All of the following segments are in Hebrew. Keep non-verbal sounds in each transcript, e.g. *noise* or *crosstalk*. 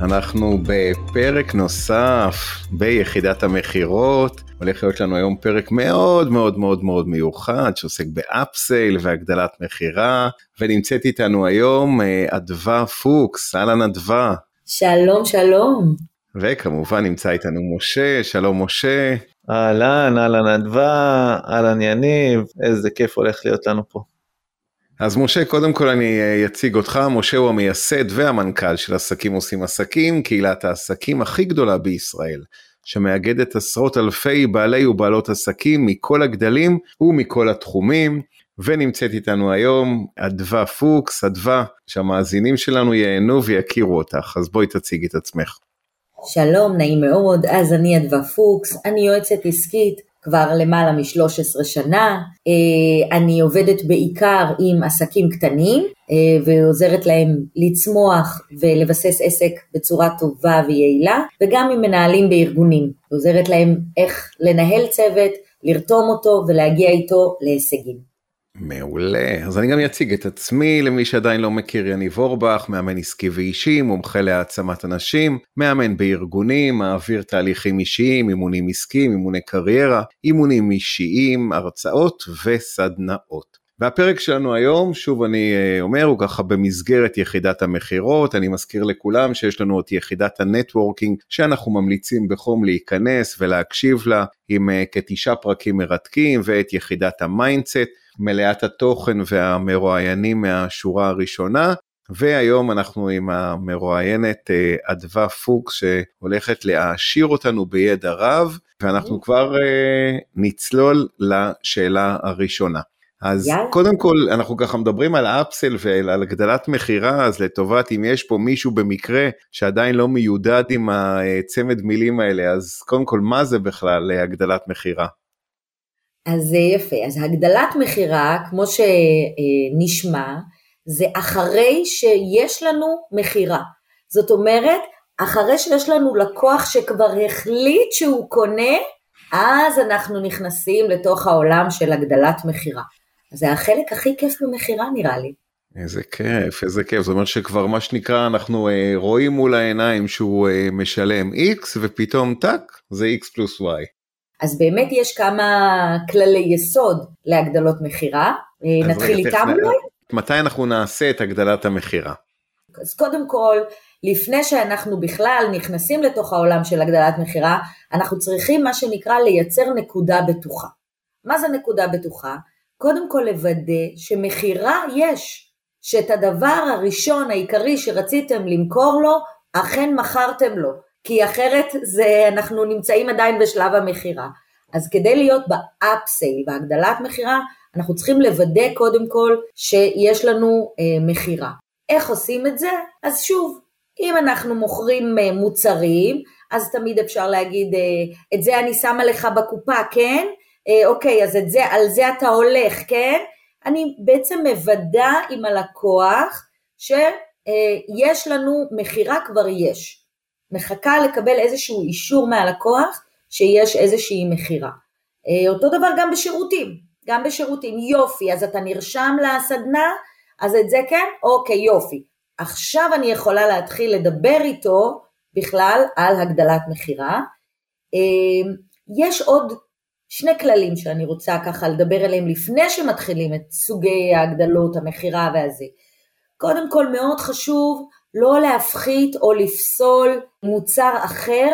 אנחנו בפרק נוסף ביחידת המכירות. הולך להיות לנו היום פרק מאוד מאוד מאוד מאוד מיוחד שעוסק ב upsale והגדלת מכירה, ונמצאת איתנו היום אה, אדווה פוקס, אהלן אדווה. שלום שלום. וכמובן נמצא איתנו משה, שלום משה. אהלן, אהלן אדווה, אהלן יניב, איזה כיף הולך להיות לנו פה. אז משה, קודם כל אני אציג אותך, משה הוא המייסד והמנכ"ל של עסקים עושים עסקים, קהילת העסקים הכי גדולה בישראל, שמאגדת עשרות אלפי בעלי ובעלות עסקים מכל הגדלים ומכל התחומים, ונמצאת איתנו היום אדווה פוקס, אדווה, שהמאזינים שלנו ייהנו ויכירו אותך, אז בואי תציגי את עצמך. שלום, נעים מאוד, אז אני אדווה פוקס, אני יועצת עסקית כבר למעלה מ-13 שנה. אה, אני עובדת בעיקר עם עסקים קטנים אה, ועוזרת להם לצמוח ולבסס עסק בצורה טובה ויעילה, וגם עם מנהלים בארגונים, ועוזרת להם איך לנהל צוות, לרתום אותו ולהגיע איתו להישגים. מעולה, אז אני גם אציג את עצמי למי שעדיין לא מכיר יניב אורבך, מאמן עסקי ואישי, מומחה להעצמת אנשים, מאמן בארגונים, מעביר תהליכים אישיים, אימונים עסקיים, אימוני קריירה, אימונים אישיים, הרצאות וסדנאות. והפרק שלנו היום, שוב אני אה, אומר, הוא ככה במסגרת יחידת המכירות, אני מזכיר לכולם שיש לנו את יחידת ה networking, שאנחנו ממליצים בחום להיכנס ולהקשיב לה, עם אה, כתשעה פרקים מרתקים, ואת יחידת ה mindset. מלאת התוכן והמרואיינים מהשורה הראשונה. והיום אנחנו עם המרואיינת אה, אדווה פוקס שהולכת להעשיר אותנו בידע רב ואנחנו כבר אה, נצלול לשאלה הראשונה. אז yeah. קודם כל אנחנו ככה מדברים על upsell ועל הגדלת מכירה אז לטובת אם יש פה מישהו במקרה שעדיין לא מיודד עם הצמד מילים האלה אז קודם כל מה זה בכלל הגדלת מכירה? אז יפה, אז הגדלת מכירה, כמו שנשמע, זה אחרי שיש לנו מכירה. זאת אומרת, אחרי שיש לנו לקוח שכבר החליט שהוא קונה, אז אנחנו נכנסים לתוך העולם של הגדלת מכירה. זה החלק הכי כיף במכירה נראה לי. איזה כיף, איזה כיף, זאת אומרת שכבר מה שנקרא אנחנו אה, רואים מול העיניים שהוא אה, משלם x ופתאום טאק זה x פלוס y. אז באמת יש כמה כללי יסוד להגדלות מכירה. אה, נתחיל איתם אולי? מתי אנחנו נעשה את הגדלת המכירה? אז קודם כל, לפני שאנחנו בכלל נכנסים לתוך העולם של הגדלת מכירה, אנחנו צריכים מה שנקרא לייצר נקודה בטוחה. מה זה נקודה בטוחה? קודם כל לוודא שמכירה יש, שאת הדבר הראשון העיקרי שרציתם למכור לו, אכן מכרתם לו. כי אחרת זה, אנחנו נמצאים עדיין בשלב המכירה. אז כדי להיות ב upsale, בהגדלת מכירה, אנחנו צריכים לוודא קודם כל שיש לנו אה, מכירה. איך עושים את זה? אז שוב, אם אנחנו מוכרים אה, מוצרים, אז תמיד אפשר להגיד, אה, את זה אני שמה לך בקופה, כן? אה, אוקיי, אז את זה, על זה אתה הולך, כן? אני בעצם מוודא עם הלקוח שיש לנו מכירה כבר יש. מחכה לקבל איזשהו אישור מהלקוח שיש איזושהי מכירה. אה, אותו דבר גם בשירותים, גם בשירותים, יופי, אז אתה נרשם לסדנה, אז את זה כן? אוקיי, יופי. עכשיו אני יכולה להתחיל לדבר איתו בכלל על הגדלת מכירה. אה, יש עוד שני כללים שאני רוצה ככה לדבר עליהם לפני שמתחילים את סוגי ההגדלות, המכירה והזה. קודם כל מאוד חשוב לא להפחית או לפסול מוצר אחר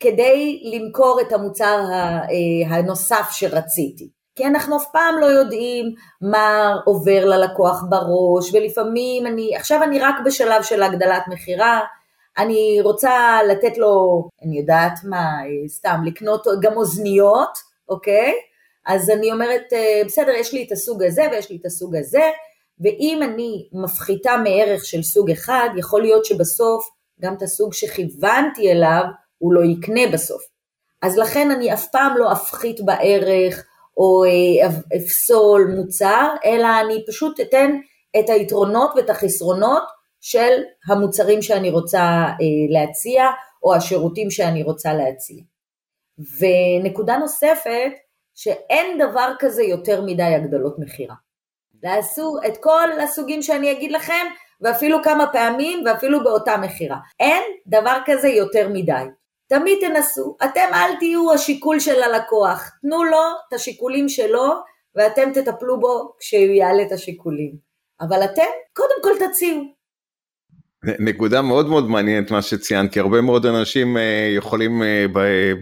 כדי למכור את המוצר אה, הנוסף שרציתי. כי אנחנו אף פעם לא יודעים מה עובר ללקוח בראש, ולפעמים אני, עכשיו אני רק בשלב של הגדלת מכירה, אני רוצה לתת לו, אני יודעת מה, אה, סתם לקנות גם אוזניות, אוקיי? אז אני אומרת, אה, בסדר, יש לי את הסוג הזה ויש לי את הסוג הזה, ואם אני מפחיתה מערך של סוג אחד, יכול להיות שבסוף גם את הסוג שכיוונתי אליו הוא לא יקנה בסוף. אז לכן אני אף פעם לא אפחית בערך או אה, אפסול מוצר, אלא אני פשוט אתן את היתרונות ואת החסרונות של המוצרים שאני רוצה אה, להציע או השירותים שאני רוצה להציע. ונקודה נוספת, שאין דבר כזה יותר מדי הגדלות מכירה. תעשו את כל הסוגים שאני אגיד לכם, ואפילו כמה פעמים, ואפילו באותה מכירה. אין דבר כזה יותר מדי. תמיד תנסו, אתם אל תהיו השיקול של הלקוח, תנו לו את השיקולים שלו, ואתם תטפלו בו כשהוא יעלה את השיקולים. אבל אתם, קודם כל תציעו. נקודה מאוד מאוד מעניינת מה שציינת, כי הרבה מאוד אנשים אה, יכולים, אה,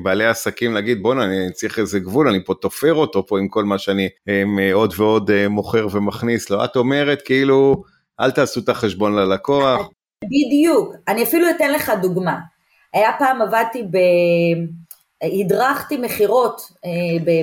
בעלי עסקים להגיד בואנה אני צריך איזה גבול, אני פה תופר אותו פה עם כל מה שאני אה, עוד ועוד מוכר ומכניס. לו, את אומרת כאילו אל תעשו את החשבון ללקוח. בדיוק, אני אפילו אתן לך דוגמה, היה פעם עבדתי ב... הדרכתי מכירות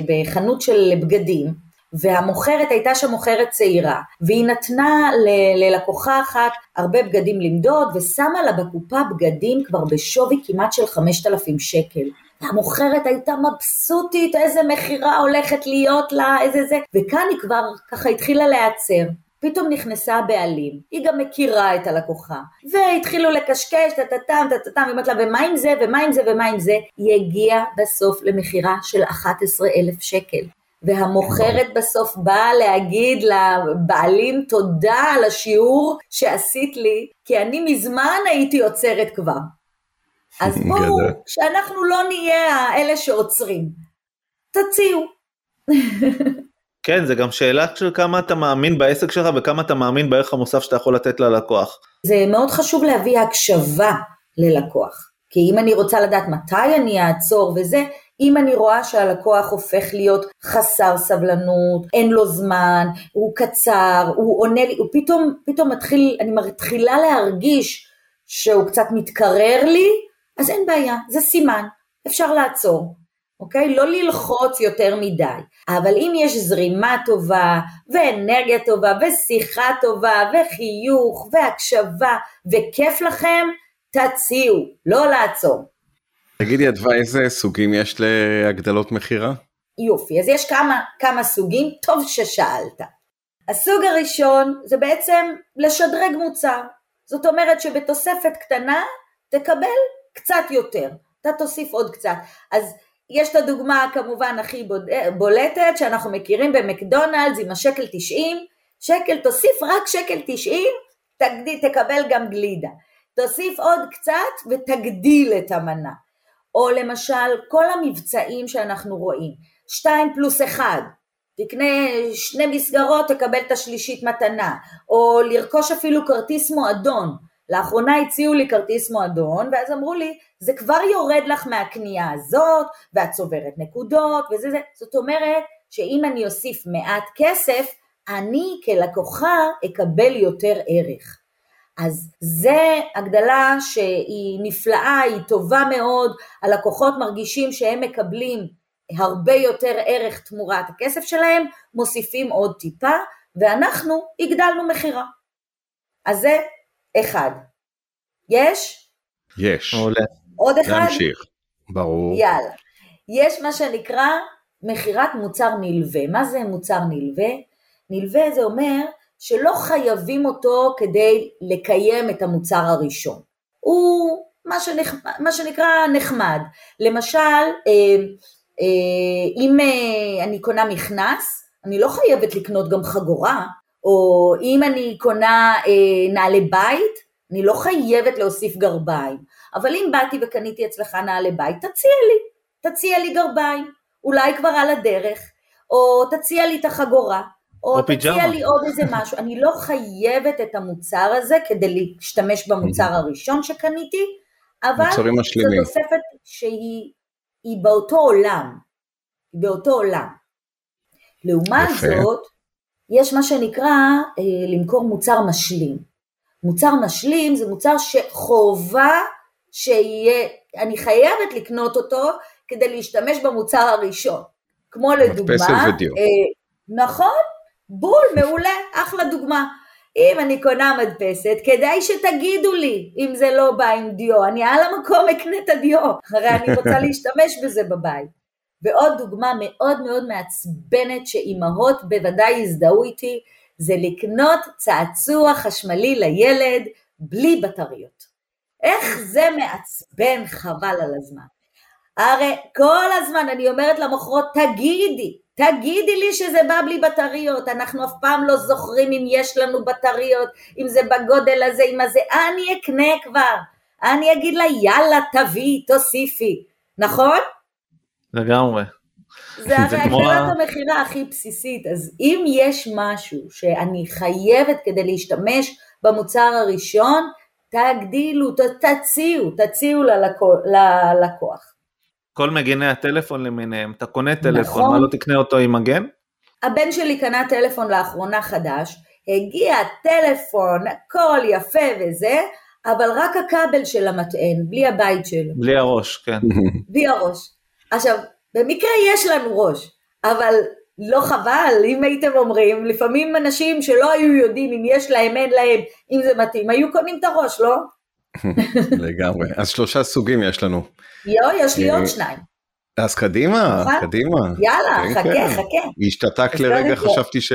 בחנות של בגדים, והמוכרת הייתה שם מוכרת צעירה, והיא נתנה ללקוחה אחת הרבה בגדים למדוד, ושמה לה בקופה בגדים כבר בשווי כמעט של 5,000 שקל. המוכרת הייתה מבסוטית, איזה מכירה הולכת להיות לה, איזה זה, וכאן היא כבר ככה התחילה להיעצר. פתאום נכנסה הבעלים, היא גם מכירה את הלקוחה, והתחילו לקשקש, טה-טה-טם, טה-טה-טם, היא אומרת לה, ומה עם זה, ומה עם זה, ומה עם זה, היא הגיעה בסוף למכירה של 11,000 שקל. והמוכרת בסוף באה להגיד לבעלים תודה על השיעור שעשית לי, כי אני מזמן הייתי עוצרת כבר. אז *laughs* בואו, שאנחנו לא נהיה אלה שעוצרים. תציעו. *laughs* כן, זה גם שאלה של כמה אתה מאמין בעסק שלך וכמה אתה מאמין בערך המוסף שאתה יכול לתת ללקוח. זה מאוד חשוב להביא הקשבה ללקוח. כי אם אני רוצה לדעת מתי אני אעצור וזה, אם אני רואה שהלקוח הופך להיות חסר סבלנות, אין לו זמן, הוא קצר, הוא עונה לי, הוא פתאום, פתאום מתחיל, אני מתחילה להרגיש שהוא קצת מתקרר לי, אז אין בעיה, זה סימן, אפשר לעצור, אוקיי? לא ללחוץ יותר מדי. אבל אם יש זרימה טובה, ואנרגיה טובה, ושיחה טובה, וחיוך, והקשבה, וכיף לכם, תציעו, לא לעצור. תגידי אדווה, איזה סוגים יש להגדלות מכירה? יופי, אז יש כמה, כמה סוגים, טוב ששאלת. הסוג הראשון זה בעצם לשדרג מוצר. זאת אומרת שבתוספת קטנה תקבל קצת יותר, אתה תוסיף עוד קצת. אז יש את הדוגמה כמובן הכי בולטת שאנחנו מכירים במקדונלדס עם השקל 90, שקל תוסיף רק שקל 90, תגדיל, תקבל גם גלידה. תוסיף עוד קצת ותגדיל את המנה. או למשל כל המבצעים שאנחנו רואים, שתיים פלוס אחד, תקנה שני מסגרות תקבל את השלישית מתנה, או לרכוש אפילו כרטיס מועדון, לאחרונה הציעו לי כרטיס מועדון ואז אמרו לי זה כבר יורד לך מהקנייה הזאת ואת צוברת נקודות וזה זה, זאת אומרת שאם אני אוסיף מעט כסף אני כלקוחה אקבל יותר ערך. אז זה הגדלה שהיא נפלאה, היא טובה מאוד, הלקוחות מרגישים שהם מקבלים הרבה יותר ערך תמורת הכסף שלהם, מוסיפים עוד טיפה, ואנחנו הגדלנו מכירה. אז זה אחד. יש? יש. עוד אחד? להמשיך, ברור. יאללה. יש מה שנקרא מכירת מוצר נלווה. מה זה מוצר נלווה? נלווה זה אומר שלא חייבים אותו כדי לקיים את המוצר הראשון. הוא מה, שנכ... מה שנקרא נחמד. למשל, אה, אה, אם אה, אני קונה מכנס, אני לא חייבת לקנות גם חגורה, או אם אני קונה נעלי בית, אני לא חייבת להוסיף גרביים. אבל אם באתי וקניתי אצלך נעלי בית, תציע לי, תציע לי גרביים, אולי כבר על הדרך, או תציע לי את החגורה. או, או תציע לי עוד איזה משהו, אני לא חייבת את המוצר הזה כדי להשתמש במוצר הראשון שקניתי, אבל זו תוספת שהיא באותו עולם, באותו עולם. לעומת יפה. זאת, יש מה שנקרא אה, למכור מוצר משלים. מוצר משלים זה מוצר שחובה שיהיה, אני חייבת לקנות אותו כדי להשתמש במוצר הראשון. כמו לדוגמה, אה, נכון, בול, מעולה, אחלה דוגמה. אם אני קונה מדפסת, כדאי שתגידו לי אם זה לא בא עם דיו, אני על המקום אקנה את הדיו, הרי אני רוצה להשתמש בזה בבית. ועוד דוגמה מאוד מאוד מעצבנת שאימהות בוודאי יזדהו איתי, זה לקנות צעצוע חשמלי לילד בלי בטריות. איך זה מעצבן חבל על הזמן. הרי כל הזמן אני אומרת למוכרות, תגידי, תגידי לי שזה בא בלי בטריות, אנחנו אף פעם לא זוכרים אם יש לנו בטריות, אם זה בגודל הזה, אם זה, אני אקנה כבר, אני אגיד לה יאללה תביאי, תוסיפי, נכון? לגמרי. זה הרי הגדלת המכירה הכי בסיסית, אז אם יש משהו שאני חייבת כדי להשתמש במוצר הראשון, תגדילו, תציעו, תציעו ללקוח. כל מגיני הטלפון למיניהם, אתה קונה טלפון, נכון. מה לא תקנה אותו עם מגן? הבן שלי קנה טלפון לאחרונה חדש, הגיע טלפון, הכל יפה וזה, אבל רק הכבל של המטען, בלי הבית שלו. בלי הראש, כן. *laughs* בלי הראש. עכשיו, במקרה יש לנו ראש, אבל לא חבל, אם הייתם אומרים, לפעמים אנשים שלא היו יודעים אם יש להם, אין להם, אם זה מתאים, היו קונים את הראש, לא? *laughs* לגמרי. אז שלושה סוגים יש לנו. יו, יש לי עוד שניים. אז קדימה, קדימה. יאללה, כן, חכה, כן. חכה. השתתק לרגע, חשבתי ש...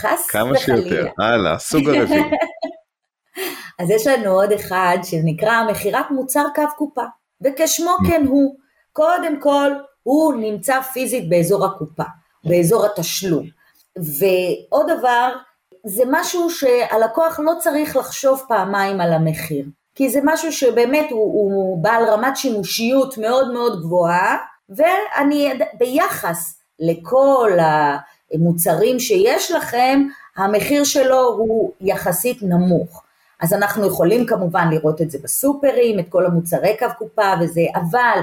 חס כמה שיותר. הלאה, סוג הרביעי. *laughs* אז יש לנו עוד אחד שנקרא מכירת מוצר קו קופה, וכשמו כן הוא. קודם כל, הוא נמצא פיזית באזור הקופה, באזור התשלום. ועוד דבר, זה משהו שהלקוח לא צריך לחשוב פעמיים על המחיר. כי זה משהו שבאמת הוא, הוא בעל רמת שימושיות מאוד מאוד גבוהה, ואני ביחס לכל המוצרים שיש לכם, המחיר שלו הוא יחסית נמוך. אז אנחנו יכולים כמובן לראות את זה בסופרים, את כל המוצרי קו קופה וזה, אבל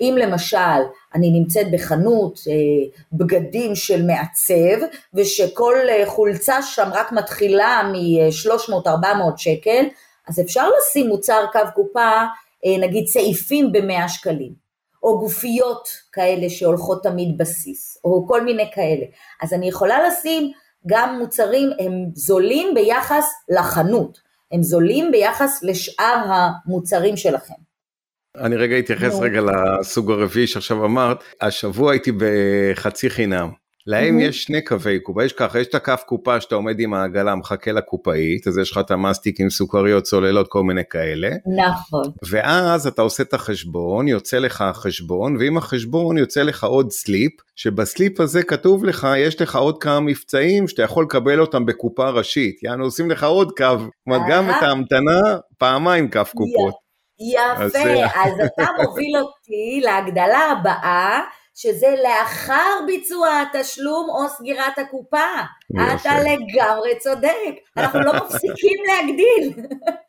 אם למשל אני נמצאת בחנות אה, בגדים של מעצב ושכל אה, חולצה שם רק מתחילה מ-300-400 שקל, אז אפשר לשים מוצר קו קופה, אה, נגיד סעיפים ב-100 שקלים, או גופיות כאלה שהולכות תמיד בסיס, או כל מיני כאלה. אז אני יכולה לשים גם מוצרים, הם זולים ביחס לחנות, הם זולים ביחס לשאר המוצרים שלכם. אני רגע אתייחס רגע לסוג הרביעי שעכשיו אמרת, השבוע הייתי בחצי חינם. להם mm-hmm. יש שני קווי קופה, יש ככה, יש את הקו קופה שאתה עומד עם העגלה, מחכה לקופאית, אז יש לך את המאסטיק עם סוכריות, צוללות, כל מיני כאלה. נכון. ואז אתה עושה את החשבון, יוצא לך החשבון, ועם החשבון יוצא לך עוד סליפ, שבסליפ הזה כתוב לך, יש לך עוד כמה מבצעים שאתה יכול לקבל אותם בקופה ראשית. יענו, עושים לך עוד קו, גם את ההמתנה, פעמיים קו קופות. יפה, אז, אז אתה מוביל אותי להגדלה הבאה. שזה לאחר ביצוע התשלום או סגירת הקופה. אתה לגמרי צודק, אנחנו לא *laughs* מפסיקים להגדיל,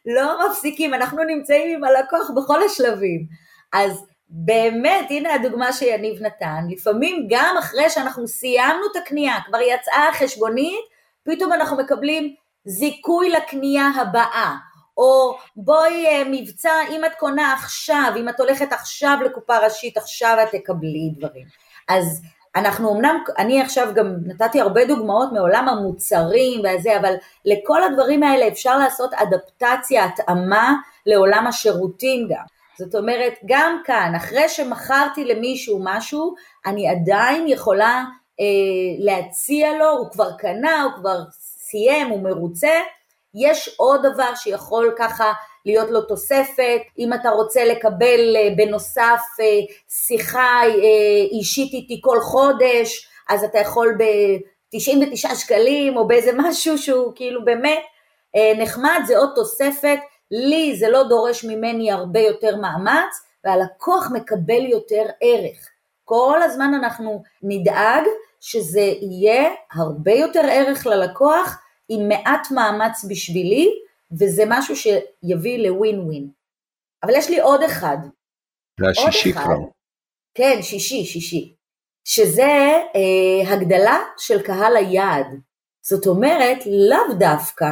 לא מפסיקים, אנחנו נמצאים עם הלקוח בכל השלבים. אז באמת, הנה הדוגמה שיניב נתן, לפעמים גם אחרי שאנחנו סיימנו את הקנייה, כבר יצאה החשבונית, פתאום אנחנו מקבלים זיכוי לקנייה הבאה, או בואי אה, מבצע, אם את קונה עכשיו, אם את הולכת עכשיו לקופה ראשית, עכשיו את תקבלי דברים. אז אנחנו אמנם, אני עכשיו גם נתתי הרבה דוגמאות מעולם המוצרים וזה, אבל לכל הדברים האלה אפשר לעשות אדפטציה, התאמה לעולם השירותים גם. זאת אומרת, גם כאן, אחרי שמכרתי למישהו משהו, אני עדיין יכולה אה, להציע לו, הוא כבר קנה, הוא כבר סיים, הוא מרוצה, יש עוד דבר שיכול ככה להיות לו תוספת, אם אתה רוצה לקבל אה, בנוסף אה, שיחה אה, אישית איתי כל חודש, אז אתה יכול ב-99 שקלים או באיזה משהו שהוא כאילו באמת נחמד, זה עוד תוספת, לי זה לא דורש ממני הרבה יותר מאמץ והלקוח מקבל יותר ערך. כל הזמן אנחנו נדאג שזה יהיה הרבה יותר ערך ללקוח עם מעט מאמץ בשבילי, וזה משהו שיביא לווין ווין. אבל יש לי עוד אחד. זה השישי כבר. כן, שישי, שישי. שזה אה, הגדלה של קהל היעד. זאת אומרת, לאו דווקא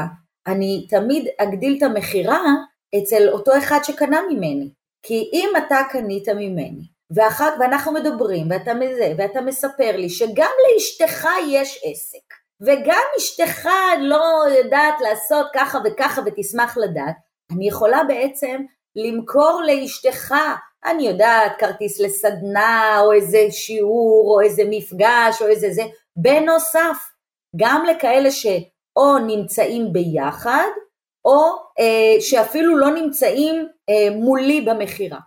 אני תמיד אגדיל את המכירה אצל אותו אחד שקנה ממני. כי אם אתה קנית ממני, ואחר, ואנחנו מדברים, ואתה מזה, ואתה מספר לי שגם לאשתך יש עסק, וגם אשתך לא יודעת לעשות ככה וככה ותשמח לדעת, אני יכולה בעצם למכור לאשתך, אני יודעת, כרטיס לסדנה, או איזה שיעור, או איזה מפגש, או איזה זה, בנוסף, גם לכאלה שאו נמצאים ביחד, או אה, שאפילו לא נמצאים אה, מולי במכירה.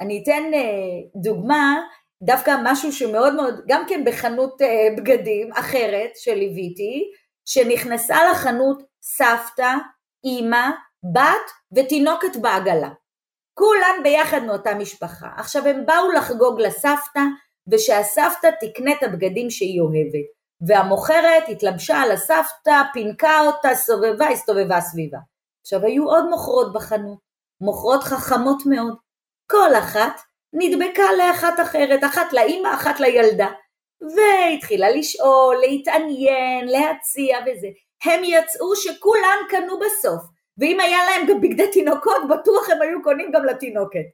אני אתן אה, דוגמה, דווקא משהו שמאוד מאוד, גם כן בחנות אה, בגדים אחרת שליוויתי, שנכנסה לחנות סבתא, אימא, בת ותינוקת בעגלה. כולן ביחד מאותה משפחה. עכשיו הם באו לחגוג לסבתא, ושהסבתא תקנה את הבגדים שהיא אוהבת. והמוכרת התלבשה על הסבתא, פינקה אותה, סובבה, הסתובבה סביבה. עכשיו היו עוד מוכרות בחנות, מוכרות חכמות מאוד. כל אחת נדבקה לאחת אחרת, אחת לאימא, אחת לילדה. והתחילה לשאול, להתעניין, להציע וזה. הם יצאו שכולן קנו בסוף. ואם היה להם גם בגדי תינוקות, בטוח הם היו קונים גם לתינוקת.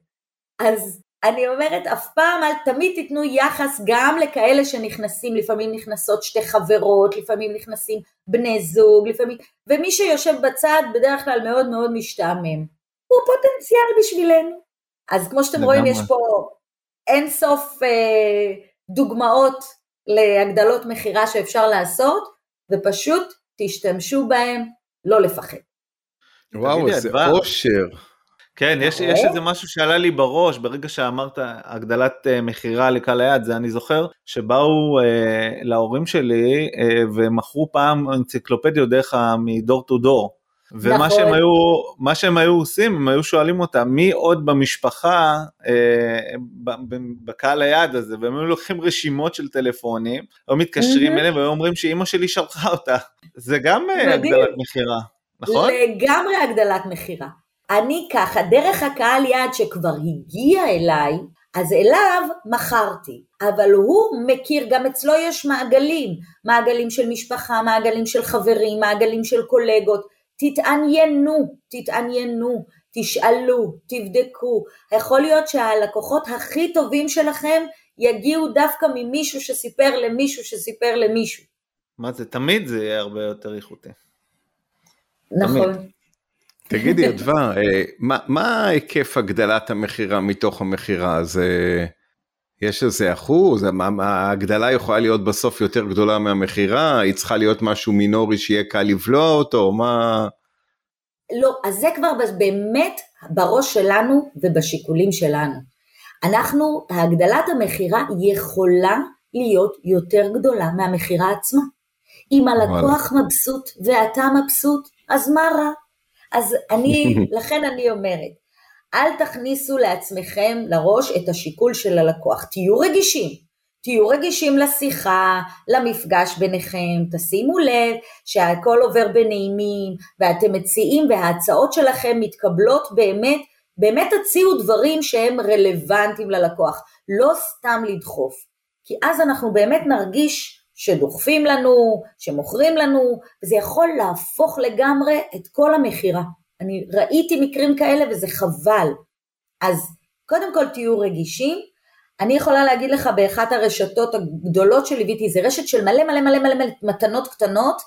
אז אני אומרת, אף פעם אל תמיד תיתנו יחס גם לכאלה שנכנסים, לפעמים נכנסות שתי חברות, לפעמים נכנסים בני זוג, לפעמים, ומי שיושב בצד בדרך כלל מאוד מאוד משתעמם. הוא פוטנציאל בשבילנו. אז כמו שאתם רואים, יש פה אין סוף אה, דוגמאות להגדלות מכירה שאפשר לעשות, ופשוט תשתמשו בהם, לא לפחד. וואו, איזה אושר. כן, יש, יש איזה משהו שעלה לי בראש ברגע שאמרת הגדלת uh, מכירה לקהל היעד, זה אני זוכר שבאו uh, להורים שלי uh, ומכרו פעם אנציקלופדיות דרך מדור טו דור. ומה נכון. שהם היו, מה שהם היו עושים, הם היו שואלים אותם מי עוד במשפחה, אה, בקהל היעד הזה, והם היו לוקחים רשימות של טלפונים, היו מתקשרים mm-hmm. אליהם והיו אומרים שאימא שלי שלחה אותה. זה גם הגדלת מכירה, נכון? לגמרי הגדלת מכירה. אני ככה, דרך הקהל יעד שכבר הגיע אליי, אז אליו מכרתי, אבל הוא מכיר, גם אצלו יש מעגלים, מעגלים של משפחה, מעגלים של חברים, מעגלים של קולגות, תתעניינו, תתעניינו, תשאלו, תבדקו, יכול להיות שהלקוחות הכי טובים שלכם יגיעו דווקא ממישהו שסיפר למישהו שסיפר למישהו. מה זה, תמיד זה יהיה הרבה יותר איכותי. נכון. תמיד. תגידי, *laughs* אדווה, אה, מה, מה היקף הגדלת המכירה מתוך המכירה? זה, יש איזה אחוז? ההגדלה יכולה להיות בסוף יותר גדולה מהמכירה? היא צריכה להיות משהו מינורי שיהיה קל לבלוע אותו? מה... לא, אז זה כבר באמת בראש שלנו ובשיקולים שלנו. אנחנו, הגדלת המכירה יכולה להיות יותר גדולה מהמכירה עצמה. אם הלקוח מבסוט ואתה מבסוט, אז מה רע? אז אני, *laughs* לכן אני אומרת, אל תכניסו לעצמכם לראש את השיקול של הלקוח, תהיו רגישים, תהיו רגישים לשיחה, למפגש ביניכם, תשימו לב שהכל עובר בנעימים ואתם מציעים וההצעות שלכם מתקבלות באמת, באמת תציעו דברים שהם רלוונטיים ללקוח, לא סתם לדחוף, כי אז אנחנו באמת נרגיש שדוחפים לנו, שמוכרים לנו, וזה יכול להפוך לגמרי את כל המכירה. אני ראיתי מקרים כאלה וזה חבל. אז קודם כל תהיו רגישים. אני יכולה להגיד לך באחת הרשתות הגדולות שליוויתי, זה רשת של מלא מלא מלא מלא מתנות קטנות,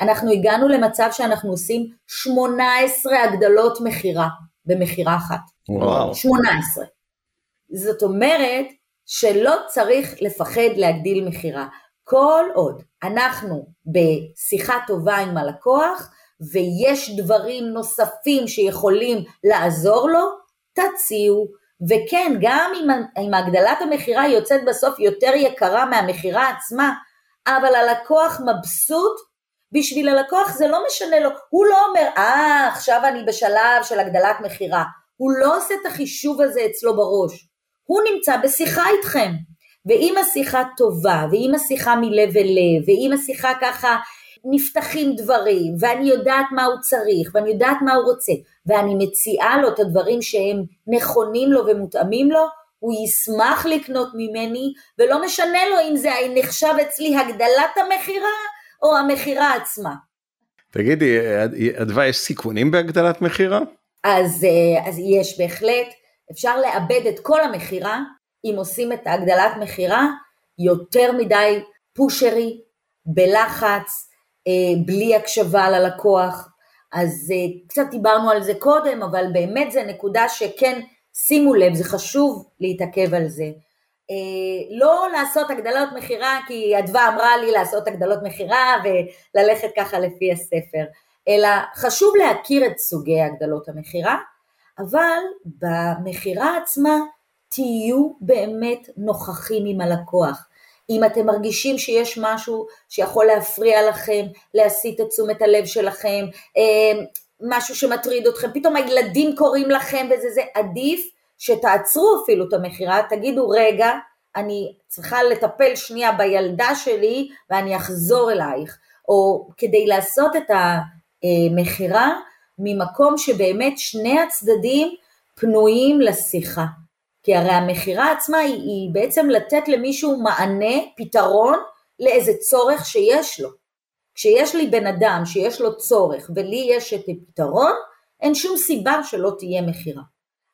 אנחנו הגענו למצב שאנחנו עושים 18 הגדלות מכירה במכירה אחת. וואו. 18. זאת אומרת שלא צריך לפחד להגדיל מכירה. כל עוד אנחנו בשיחה טובה עם הלקוח ויש דברים נוספים שיכולים לעזור לו, תציעו. וכן, גם אם, הגדלת המכירה יוצאת בסוף יותר יקרה מהמכירה עצמה, אבל הלקוח מבסוט, בשביל הלקוח זה לא משנה לו, הוא לא אומר, אה, עכשיו אני בשלב של הגדלת מכירה. הוא לא עושה את החישוב הזה אצלו בראש. הוא נמצא בשיחה איתכם. ואם השיחה טובה, ואם השיחה מלב אל לב, ואם השיחה ככה נפתחים דברים, ואני יודעת מה הוא צריך, ואני יודעת מה הוא רוצה, ואני מציעה לו את הדברים שהם נכונים לו ומותאמים לו, הוא ישמח לקנות ממני, ולא משנה לו אם זה נחשב אצלי הגדלת המכירה או המכירה עצמה. תגידי, אדווה, יש סיכונים בהגדלת מכירה? אז, אה, אז יש בהחלט, אפשר לאבד את כל המכירה אם עושים את הגדלת מכירה יותר מדי פושרי, בלחץ, בלי הקשבה ללקוח. אז אה, קצת דיברנו על זה קודם, אבל באמת זו נקודה שכן, שימו לב, זה חשוב להתעכב על זה. אה, לא לעשות הגדלות מכירה כי אדווה אמרה לי לעשות הגדלות מכירה וללכת ככה לפי הספר, אלא חשוב להכיר את סוגי הגדלות המכירה, אבל במכירה עצמה תהיו באמת נוכחים עם הלקוח. אם אתם מרגישים שיש משהו שיכול להפריע לכם, להסיט את תשומת הלב שלכם, אה, משהו שמטריד אתכם, פתאום הילדים קוראים לכם וזה זה, עדיף שתעצרו אפילו את המכירה, תגידו רגע, אני צריכה לטפל שנייה בילדה שלי ואני אחזור אלייך, או כדי לעשות את המכירה ממקום שבאמת שני הצדדים פנויים לשיחה. כי הרי המכירה עצמה היא, היא בעצם לתת למישהו מענה, פתרון, לאיזה צורך שיש לו. כשיש לי בן אדם שיש לו צורך ולי יש את הפתרון, אין שום סיבה שלא תהיה מכירה.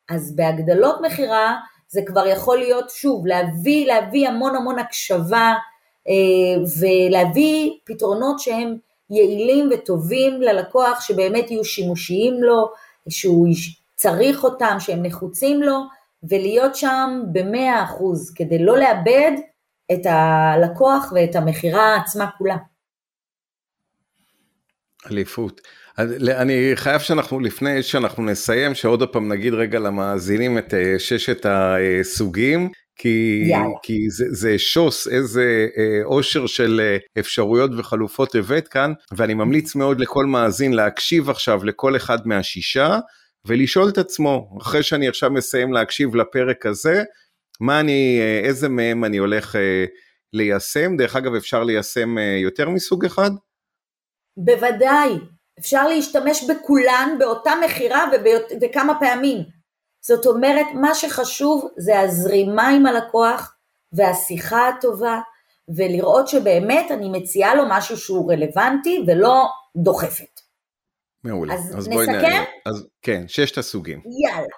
אז בהגדלות מכירה זה כבר יכול להיות, שוב, להביא, להביא המון המון הקשבה אה, ולהביא פתרונות שהם יעילים וטובים ללקוח, שבאמת יהיו שימושיים לו, שהוא צריך אותם, שהם נחוצים לו, ולהיות שם במאה אחוז, כדי לא לאבד את הלקוח ואת המכירה עצמה כולה. אליפות. אני חייב שאנחנו, לפני שאנחנו נסיים, שעוד פעם נגיד רגע למאזינים את אה, ששת הסוגים, כי, כי זה, זה שוס, איזה אושר אה, של אה, אפשרויות וחלופות הבאת כאן, ואני ממליץ מאוד לכל מאזין להקשיב עכשיו לכל אחד מהשישה, ולשאול את עצמו, אחרי שאני עכשיו מסיים להקשיב לפרק הזה, מה אני, איזה מהם אני הולך ליישם, דרך אגב אפשר ליישם יותר מסוג אחד? בוודאי, אפשר להשתמש בכולן באותה מכירה וכמה פעמים. זאת אומרת, מה שחשוב זה הזרימה עם הלקוח והשיחה הטובה, ולראות שבאמת אני מציעה לו משהו שהוא רלוונטי ולא דוחפת. מעולה. אז, אז נסכם? נענה. אז כן, ששת הסוגים. יאללה.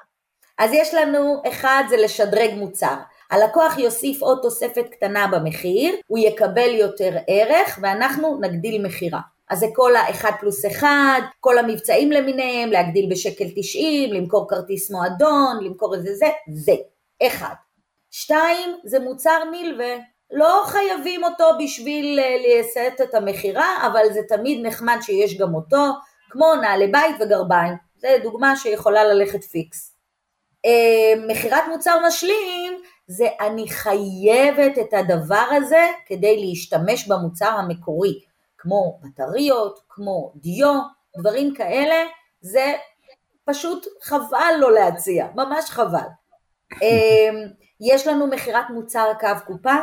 אז יש לנו, אחד זה לשדרג מוצר. הלקוח יוסיף עוד תוספת קטנה במחיר, הוא יקבל יותר ערך ואנחנו נגדיל מכירה. אז זה כל האחד פלוס אחד, כל המבצעים למיניהם, להגדיל בשקל 90, למכור כרטיס מועדון, למכור איזה זה, זה, אחד. שתיים, זה מוצר נלווה, לא חייבים אותו בשביל אה, לייסט את המכירה, אבל זה תמיד נחמד שיש גם אותו, כמו נעלי בית וגרביים, זה דוגמה שיכולה ללכת פיקס. אה, מכירת מוצר משלים, זה אני חייבת את הדבר הזה כדי להשתמש במוצר המקורי. כמו בטריות, כמו דיו, דברים כאלה, זה פשוט חבל לא להציע, ממש חבל. אמ, יש לנו מכירת מוצר קו קופה,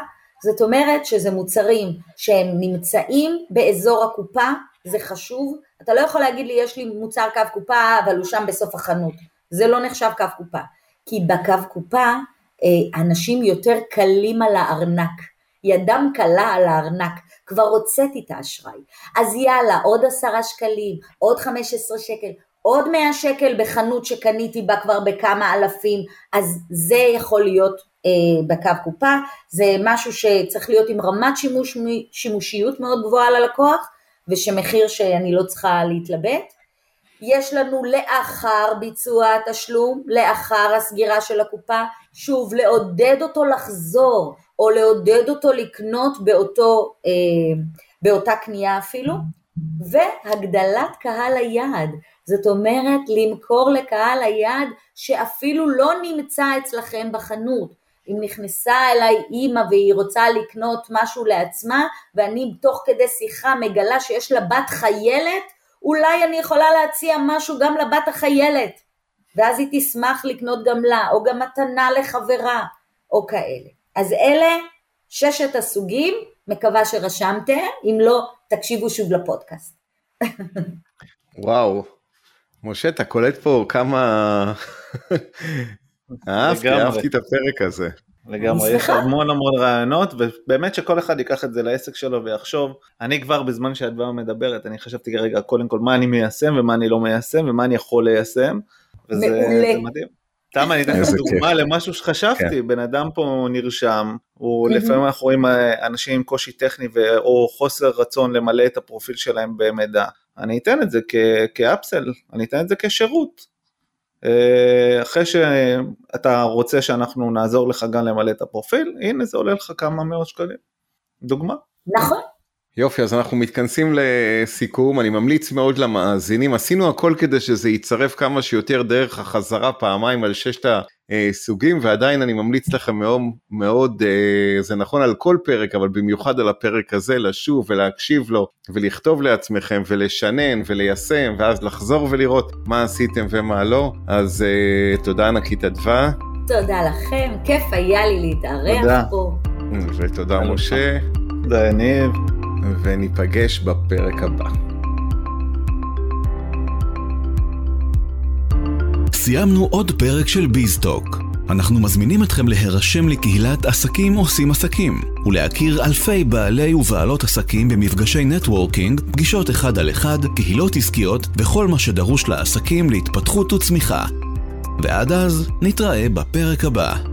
זאת אומרת שזה מוצרים שהם נמצאים באזור הקופה, זה חשוב, אתה לא יכול להגיד לי יש לי מוצר קו קופה אבל הוא שם בסוף החנות, זה לא נחשב קו קופה, כי בקו קופה אה, אנשים יותר קלים על הארנק, ידם קלה על הארנק, כבר הוצאתי את האשראי. אז יאללה, עוד עשרה שקלים, עוד חמש עשרה שקל, עוד מאה שקל בחנות שקניתי בה כבר בכמה אלפים, אז זה יכול להיות אה, בקו קופה, זה משהו שצריך להיות עם רמת שימוש, שימושיות מאוד גבוהה ללקוח, ושמחיר שאני לא צריכה להתלבט. יש לנו לאחר ביצוע התשלום, לאחר הסגירה של הקופה, שוב לעודד אותו לחזור, או לעודד אותו לקנות באותו, אה, באותה קנייה אפילו, והגדלת קהל היעד, זאת אומרת למכור לקהל היעד שאפילו לא נמצא אצלכם בחנות. אם נכנסה אליי אימא והיא רוצה לקנות משהו לעצמה ואני תוך כדי שיחה מגלה שיש לה בת חיילת, אולי אני יכולה להציע משהו גם לבת החיילת ואז היא תשמח לקנות גם לה, או גם מתנה לחברה, או כאלה. אז אלה ששת הסוגים, מקווה שרשמתם, אם לא, תקשיבו שוב לפודקאסט. וואו, משה, אתה קולט פה כמה... אהבתי, אהבתי את הפרק הזה. לגמרי, יש המון המון רעיונות, ובאמת שכל אחד ייקח את זה לעסק שלו ויחשוב, אני כבר בזמן שהדבר מדברת, אני חשבתי רגע קודם כל מה אני מיישם ומה אני לא מיישם ומה אני יכול ליישם, וזה מדהים. סתם אני אתן לך דוגמה למשהו שחשבתי, כן. בן אדם פה נרשם, הוא לפעמים אנחנו רואים אה, אנשים עם קושי טכני או חוסר רצון למלא את הפרופיל שלהם במידע, אני אתן את זה כאפסל, אני אתן את זה כשירות. אה, אחרי שאתה רוצה שאנחנו נעזור לך גם למלא את הפרופיל, הנה זה עולה לך כמה מאות שקלים. דוגמה. נכון. יופי, אז אנחנו מתכנסים לסיכום, אני ממליץ מאוד למאזינים, עשינו הכל כדי שזה יצרף כמה שיותר דרך החזרה פעמיים על ששת הסוגים, ועדיין אני ממליץ לכם מאוד, מאוד, אה, זה נכון על כל פרק, אבל במיוחד על הפרק הזה, לשוב ולהקשיב לו, ולכתוב לעצמכם, ולשנן, וליישם, ואז לחזור ולראות מה עשיתם ומה לא, אז אה, תודה ענקית אדווה. תודה לכם, כיף היה לי להתארח פה. ותודה משה. תודה יניב. וניפגש בפרק הבא. סיימנו עוד פרק של ביזטוק. אנחנו מזמינים אתכם להירשם לקהילת עסקים עושים עסקים ולהכיר אלפי בעלי ובעלות עסקים במפגשי נטוורקינג, פגישות אחד על אחד, קהילות עסקיות וכל מה שדרוש לעסקים להתפתחות וצמיחה. ועד אז, נתראה בפרק הבא.